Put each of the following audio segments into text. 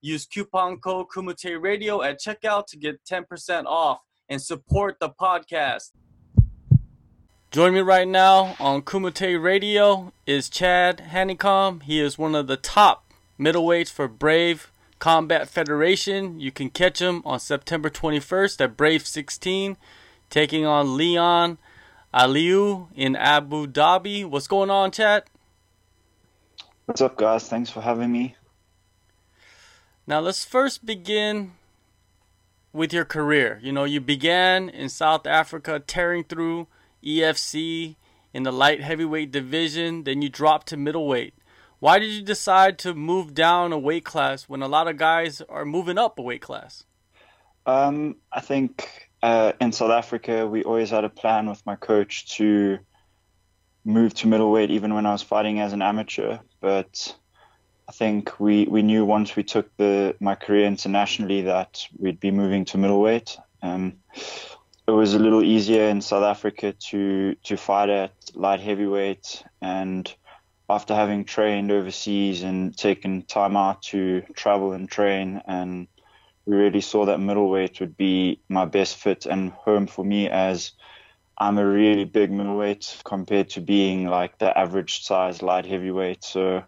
Use coupon code Kumite Radio at checkout to get 10% off and support the podcast. Join me right now on Kumite Radio is Chad Hanekom. He is one of the top middleweights for Brave Combat Federation. You can catch him on September 21st at Brave 16, taking on Leon Aliu in Abu Dhabi. What's going on, Chad? What's up, guys? Thanks for having me. Now, let's first begin with your career. You know, you began in South Africa, tearing through EFC in the light heavyweight division, then you dropped to middleweight. Why did you decide to move down a weight class when a lot of guys are moving up a weight class? Um, I think uh, in South Africa, we always had a plan with my coach to move to middleweight, even when I was fighting as an amateur. But I think we, we knew once we took the my career internationally that we'd be moving to middleweight. Um, it was a little easier in South Africa to to fight at light heavyweight and after having trained overseas and taken time out to travel and train, and we really saw that middleweight would be my best fit and home for me as I'm a really big middleweight compared to being like the average size light heavyweight. So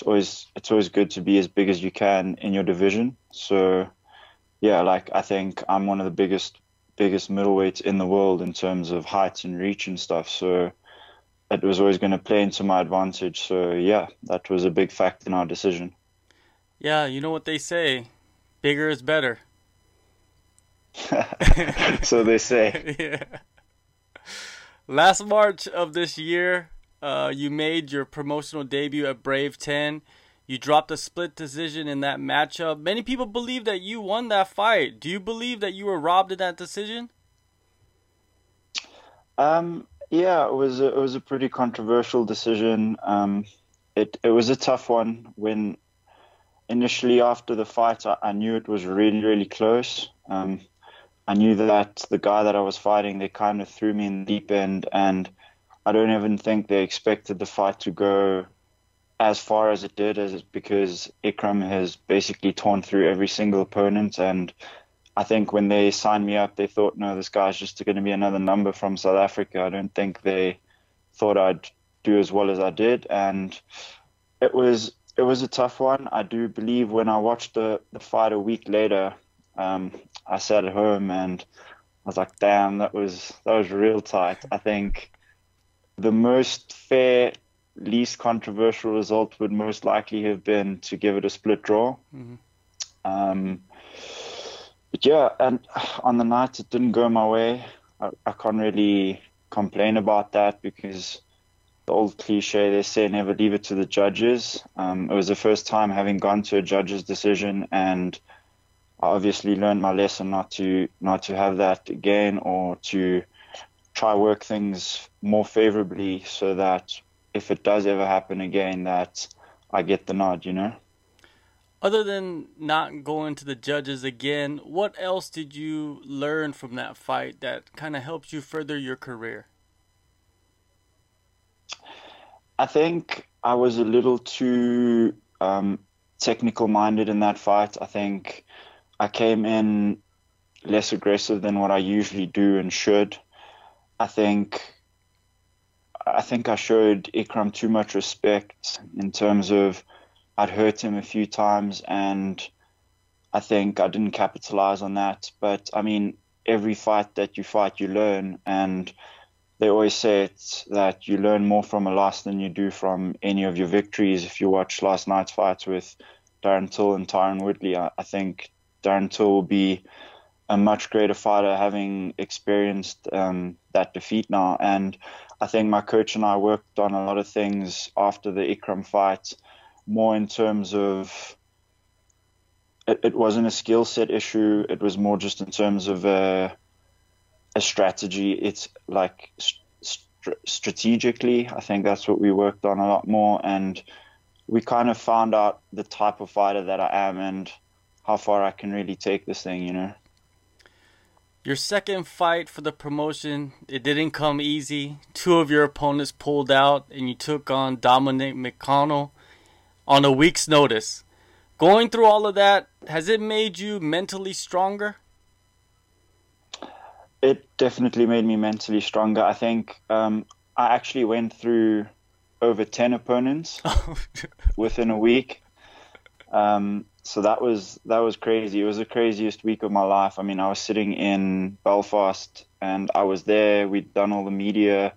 it's always it's always good to be as big as you can in your division. So yeah, like I think I'm one of the biggest biggest middleweights in the world in terms of height and reach and stuff. So it was always going to play into my advantage. So yeah, that was a big fact in our decision. Yeah, you know what they say, bigger is better. so they say. yeah. Last March of this year, uh, you made your promotional debut at Brave 10. You dropped a split decision in that matchup. Many people believe that you won that fight. Do you believe that you were robbed in that decision? Um, yeah, it was a, it was a pretty controversial decision. Um, it it was a tough one. When initially after the fight, I, I knew it was really really close. Um, I knew that the guy that I was fighting, they kind of threw me in the deep end, and I don't even think they expected the fight to go as far as it did, as because Ikram has basically torn through every single opponent and I think when they signed me up, they thought, no, this guy's just going to be another number from South Africa. I don't think they thought I'd do as well as I did, and it was it was a tough one. I do believe when I watched the the fight a week later, um, I sat at home and I was like, damn, that was that was real tight. I think the most fair, least controversial result would most likely have been to give it a split draw. Mm-hmm. Um, but yeah, and on the night it didn't go my way. I, I can't really complain about that because the old cliche they say never leave it to the judges. Um, it was the first time having gone to a judge's decision, and I obviously learned my lesson not to not to have that again or to try work things more favorably so that if it does ever happen again that I get the nod, you know other than not going to the judges again, what else did you learn from that fight that kind of helped you further your career? I think I was a little too um, technical minded in that fight. I think I came in less aggressive than what I usually do and should. I think I think I showed Ikram too much respect in terms of I'd hurt him a few times, and I think I didn't capitalize on that. But I mean, every fight that you fight, you learn, and they always say it's that you learn more from a loss than you do from any of your victories. If you watch last night's fights with Darren Till and Tyron Woodley, I, I think Darren Till will be a much greater fighter having experienced um, that defeat now. And I think my coach and I worked on a lot of things after the Ikram fight more in terms of it, it wasn't a skill set issue. It was more just in terms of a, a strategy. It's like st- strategically, I think that's what we worked on a lot more, and we kind of found out the type of fighter that I am and how far I can really take this thing. You know. Your second fight for the promotion, it didn't come easy. Two of your opponents pulled out, and you took on Dominic McConnell on a week's notice. Going through all of that, has it made you mentally stronger? It definitely made me mentally stronger. I think um, I actually went through over 10 opponents within a week. Um, so that was that was crazy. It was the craziest week of my life. I mean, I was sitting in Belfast and I was there. We'd done all the media,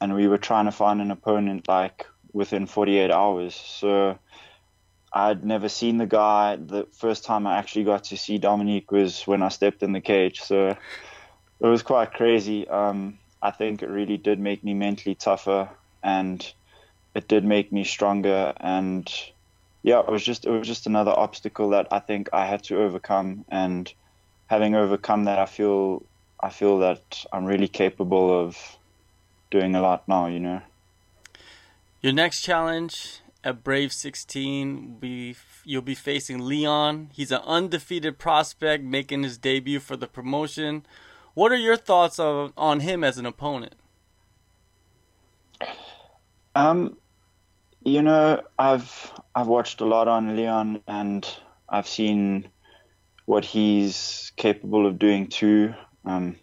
and we were trying to find an opponent like within 48 hours. So I'd never seen the guy. The first time I actually got to see Dominique was when I stepped in the cage. So it was quite crazy. Um, I think it really did make me mentally tougher, and it did make me stronger and yeah, it was just it was just another obstacle that I think I had to overcome, and having overcome that, I feel I feel that I'm really capable of doing a lot now. You know. Your next challenge at Brave 16, be you'll be facing Leon. He's an undefeated prospect making his debut for the promotion. What are your thoughts of, on him as an opponent? Um, you know, I've I've watched a lot on Leon, and I've seen what he's capable of doing too. Um,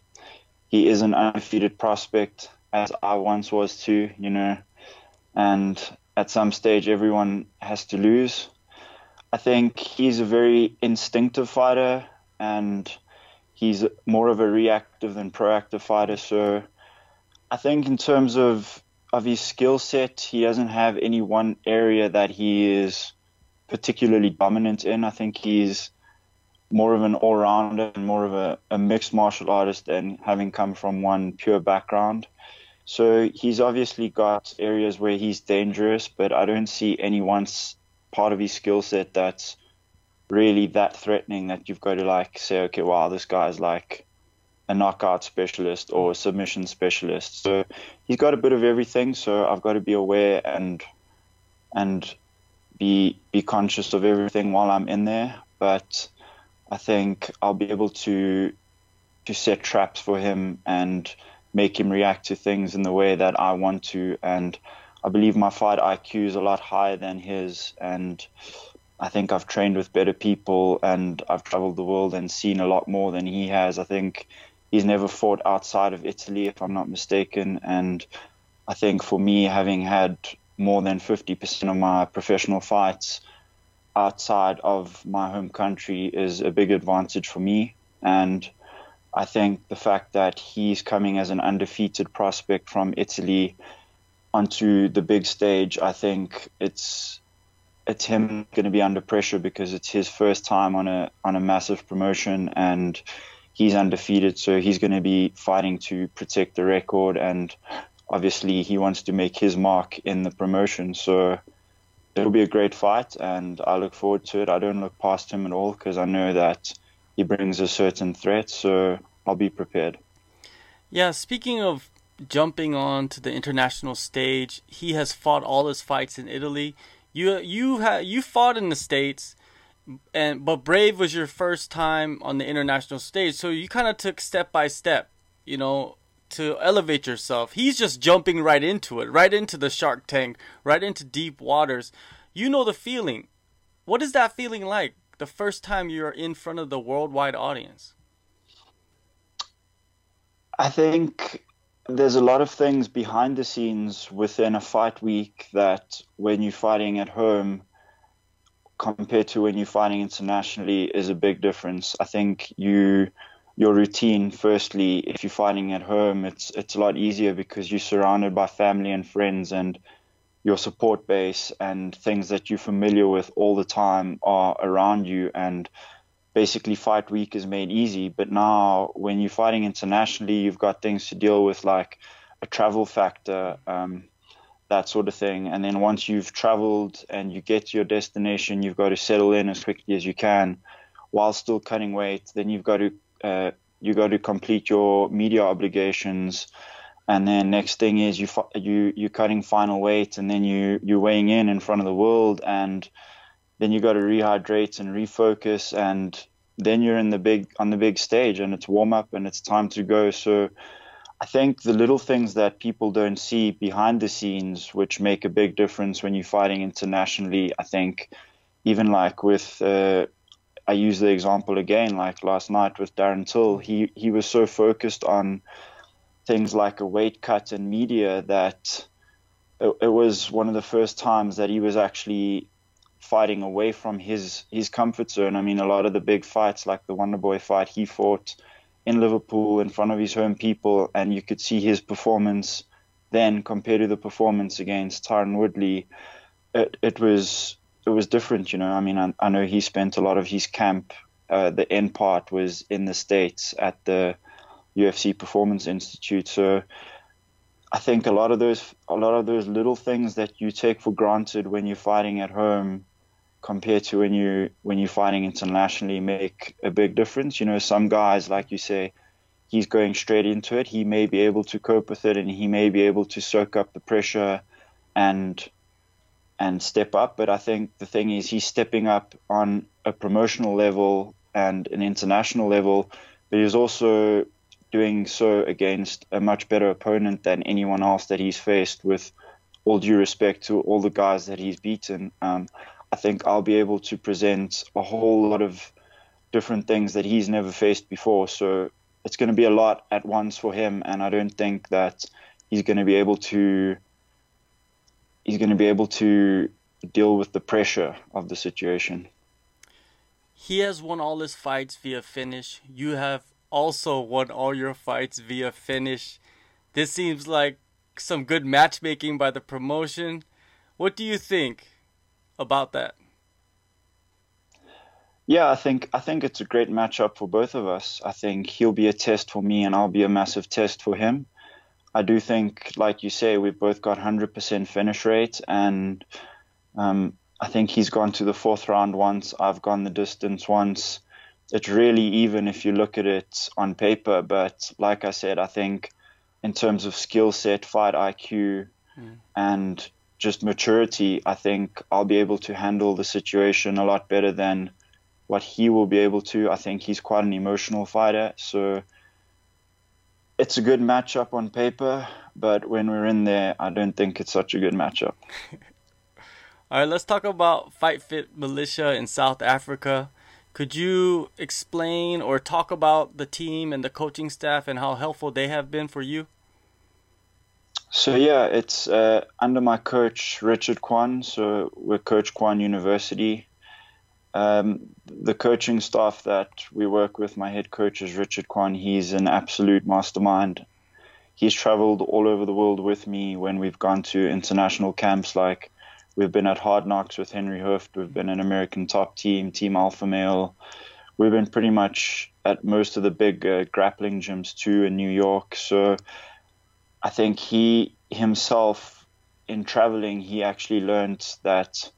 he is an undefeated prospect, as I once was too. You know, and at some stage, everyone has to lose. I think he's a very instinctive fighter, and he's more of a reactive than proactive fighter. So, I think in terms of of his skill set, he doesn't have any one area that he is particularly dominant in. I think he's more of an all rounder and more of a, a, mixed martial artist than having come from one pure background. So he's obviously got areas where he's dangerous, but I don't see any one part of his skill set that's really that threatening that you've got to like say, okay, wow, this guy's like a knockout specialist or a submission specialist. So he's got a bit of everything. So I've got to be aware and and be be conscious of everything while I'm in there. But I think I'll be able to to set traps for him and make him react to things in the way that I want to. And I believe my fight IQ is a lot higher than his. And I think I've trained with better people and I've traveled the world and seen a lot more than he has. I think he's never fought outside of Italy, if I'm not mistaken. And I think for me, having had more than 50% of my professional fights outside of my home country is a big advantage for me. And I think the fact that he's coming as an undefeated prospect from Italy onto the big stage, I think it's it's him going to be under pressure because it's his first time on a on a massive promotion and he's undefeated, so he's going to be fighting to protect the record, and obviously he wants to make his mark in the promotion. So it'll be a great fight, and I look forward to it. I don't look past him at all because I know that he brings a certain threat, so I'll be prepared. Yeah, speaking of jumping on to the international stage, he has fought all his fights in Italy. You you ha- you fought in the states and but Brave was your first time on the international stage, so you kind of took step by step, you know, to elevate yourself. He's just jumping right into it, right into the Shark Tank, right into deep waters. You know the feeling. What is that feeling like the first time you're in front of the worldwide audience? I think there's a lot of things behind the scenes within a fight week that when you're fighting at home compared to when you're fighting internationally is a big difference. I think you your routine firstly if you're fighting at home it's it's a lot easier because you're surrounded by family and friends and your support base and things that you're familiar with all the time are around you and basically fight week is made easy but now when you're fighting internationally you've got things to deal with like a travel factor um, that sort of thing. And then once you've traveled and you get to your destination, you've got to settle in as quickly as you can while still cutting weight. Then you've got to uh, you got to complete your media obligations. And then next thing is you you you're cutting final weight, and then you you're weighing in in front of the world, and then you got to rehydrate and refocus, and then you're in the big on the big stage, and it's warm up, and it's time to go. So I think the little things that people don't see behind the scenes, which make a big difference when you're fighting internationally, I think even like with, uh, I use the example again, like last night with Darren Till, he, he was so focused on things like a weight cut and media that it, it was one of the first times that he was actually fighting away from his, his comfort zone. I mean, a lot of the big fights, like the Wonderboy fight, he fought – in Liverpool in front of his home people, and you could see his performance then compared to the performance against Tyron Woodley. It, it was it was different, you know. I mean, I, I know he spent a lot of his camp. Uh, the end part was in the states at the UFC Performance Institute. So I think a lot of those a lot of those little things that you take for granted when you're fighting at home compared to when you when you're fighting internationally make a big difference. You know, some guys, like you say, he's going straight into it. He may be able to cope with it, and he may be able to soak up the pressure and and step up. But I think the thing is, he's stepping up on a promotional level and an international level, but he's also doing so against a much better opponent than anyone else that he's faced. With all due respect to all the guys that he's beaten. Um, I think I'll be able to present a whole lot of different things that he's never faced before. So it's going to be a lot at once for him, and I don't think that he's going to be able to he's going to be able to deal with the pressure of the situation. He has won all his fights via finish. You have also won all your fights via finish. This seems like some good matchmaking by the promotion. What do you think? About that? Yeah, I think I think it's a great matchup for both of us. I think he'll be a test for me, and I'll be a massive test for him. I do think, like you say, we've both got 100% finish rate, and um, I think he's gone to the fourth round once. I've gone the distance once. It's really even if you look at it on paper, but like I said, I think in terms of skill set, fight IQ, mm. and just maturity, I think I'll be able to handle the situation a lot better than what he will be able to. I think he's quite an emotional fighter, so it's a good matchup on paper, but when we're in there, I don't think it's such a good matchup. All right, let's talk about Fight Fit Militia in South Africa. Could you explain or talk about the team and the coaching staff and how helpful they have been for you? So yeah, it's uh, under my coach Richard Kwan. So we're Coach Kwan University. Um, the coaching staff that we work with, my head coach is Richard Kwan. He's an absolute mastermind. He's traveled all over the world with me when we've gone to international camps. Like we've been at Hard Knocks with Henry Hooft. We've been an American Top Team, Team Alpha Male. We've been pretty much at most of the big uh, grappling gyms too in New York. So I think he himself, in traveling, he actually learned that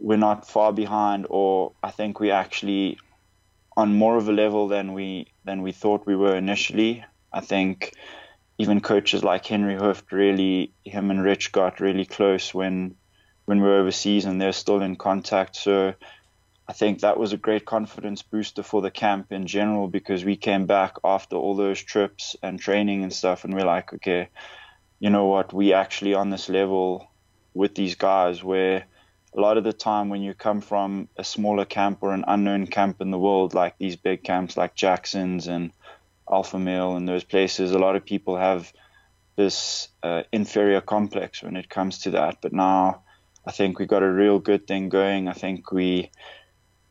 we're not far behind, or I think we actually on more of a level than we than we thought we were initially. I think even coaches like Henry Hooft really him and Rich got really close when when we were overseas and they're still in contact. So I think that was a great confidence booster for the camp in general because we came back after all those trips and training and stuff, and we're like, okay, you know what, we actually on this level with these guys where a lot of the time when you come from a smaller camp or an unknown camp in the world, like these big camps like Jackson's and Alpha Male and those places, a lot of people have this uh, inferior complex when it comes to that. But now I think we got a real good thing going. I think we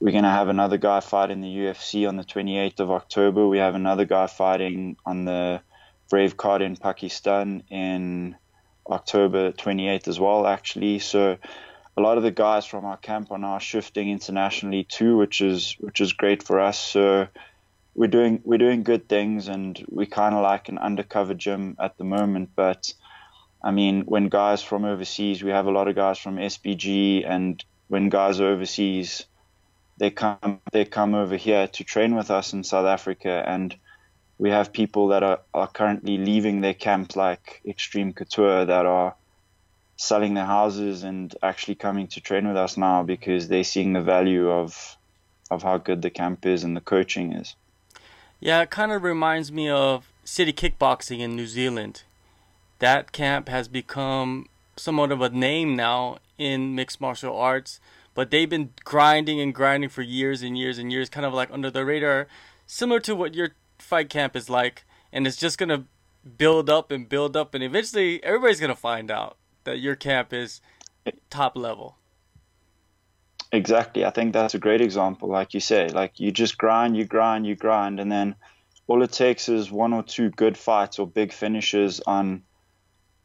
we're going to have another guy fight in the UFC on the 28th of October. We have another guy fighting on the Brave card in Pakistan in October 28th as well, actually. So a lot of the guys from our camp are now shifting internationally too, which is which is great for us. So we're doing we're doing good things, and we kind of like an undercover gym at the moment. But I mean, when guys from overseas, we have a lot of guys from SBG, and when guys are overseas, they come they come over here to train with us in South Africa, and we have people that are, are currently leaving their camps like Extreme Couture that are selling their houses and actually coming to train with us now because they're seeing the value of of how good the camp is and the coaching is. Yeah, it kind of reminds me of City Kickboxing in New Zealand that camp has become somewhat of a name now in mixed martial arts. But they've been grinding and grinding for years and years and years, kind of like under the radar, similar to what your fight camp is like. And it's just gonna build up and build up, and eventually everybody's gonna find out that your camp is top level. Exactly. I think that's a great example. Like you say, like you just grind, you grind, you grind, and then all it takes is one or two good fights or big finishes on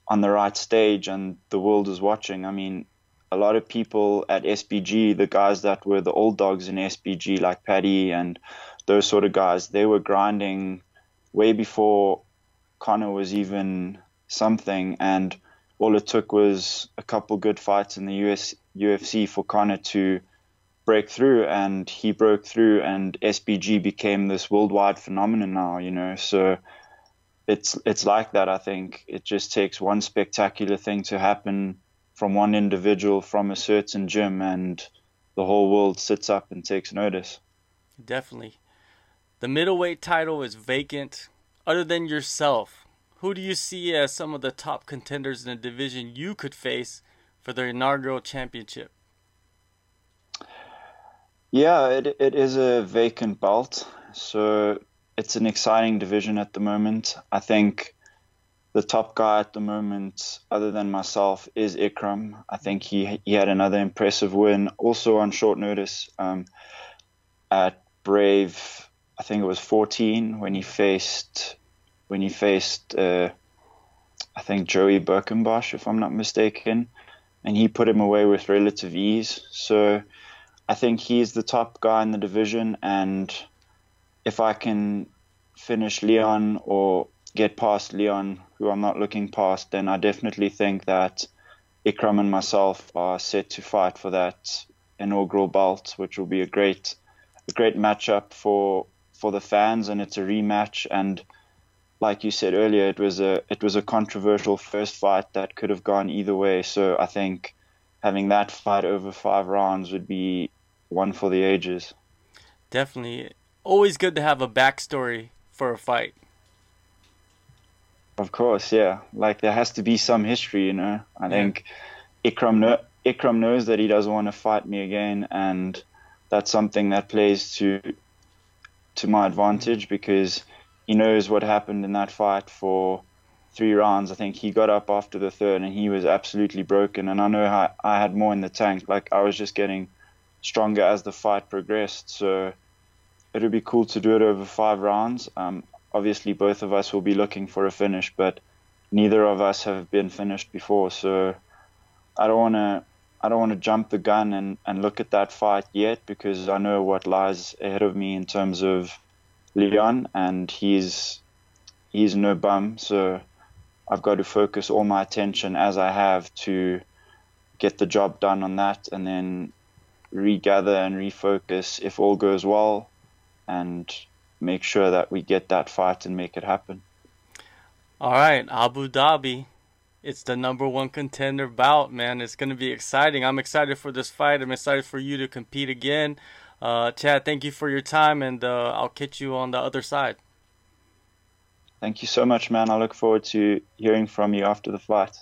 on the right stage and the world is watching. I mean, a lot of people at SBG, the guys that were the old dogs in SBG, like Paddy and those sort of guys, they were grinding way before Conor was even something. And all it took was a couple good fights in the US, UFC for Conor to break through. And he broke through, and SBG became this worldwide phenomenon now, you know. So it's it's like that. I think it just takes one spectacular thing to happen from one individual from a certain gym, and the whole world sits up and takes notice. Definitely, the middleweight title is vacant. Other than yourself, who do you see as some of the top contenders in the division you could face for the inaugural championship? Yeah, it it is a vacant belt, so it's an exciting division at the moment. I think the top guy at the moment, other than myself, is Ikram. I think he he had another impressive win, also on short notice um, at Brave. I think it was 14 when he faced when he faced uh, I think Joey Birkenbosch, if I'm not mistaken, and he put him away with relative ease. So I think he's the top guy in the division, and if I can finish Leon or get past Leon, who I'm not looking past, then I definitely think that Ikram and myself are set to fight for that inaugural belt, which will be a great, a great matchup for for the fans, and it's a rematch. And like you said earlier, it was a it was a controversial first fight that could have gone either way. So I think having that fight over five rounds would be one for the ages. Definitely, always good to have a backstory for a fight. Of course, yeah. Like there has to be some history, you know. I yeah. think Ikram know, Ikram knows that he doesn't want to fight me again, and that's something that plays to to my advantage because he knows what happened in that fight for three rounds. I think he got up after the third and he was absolutely broken. And I know how I had more in the tank. Like I was just getting stronger as the fight progressed. So it would be cool to do it over five rounds. Um, obviously, both of us will be looking for a finish, but neither of us have been finished before. So I don't want to. I don't want to jump the gun and, and look at that fight yet because I know what lies ahead of me in terms of Leon and he's he's no bum so I've got to focus all my attention as I have to get the job done on that and then regather and refocus if all goes well and make sure that we get that fight and make it happen. All right, Abu Dhabi. It's the number one contender bout, man. It's going to be exciting. I'm excited for this fight. I'm excited for you to compete again. Uh, Chad, thank you for your time, and uh, I'll catch you on the other side. Thank you so much, man. I look forward to hearing from you after the fight.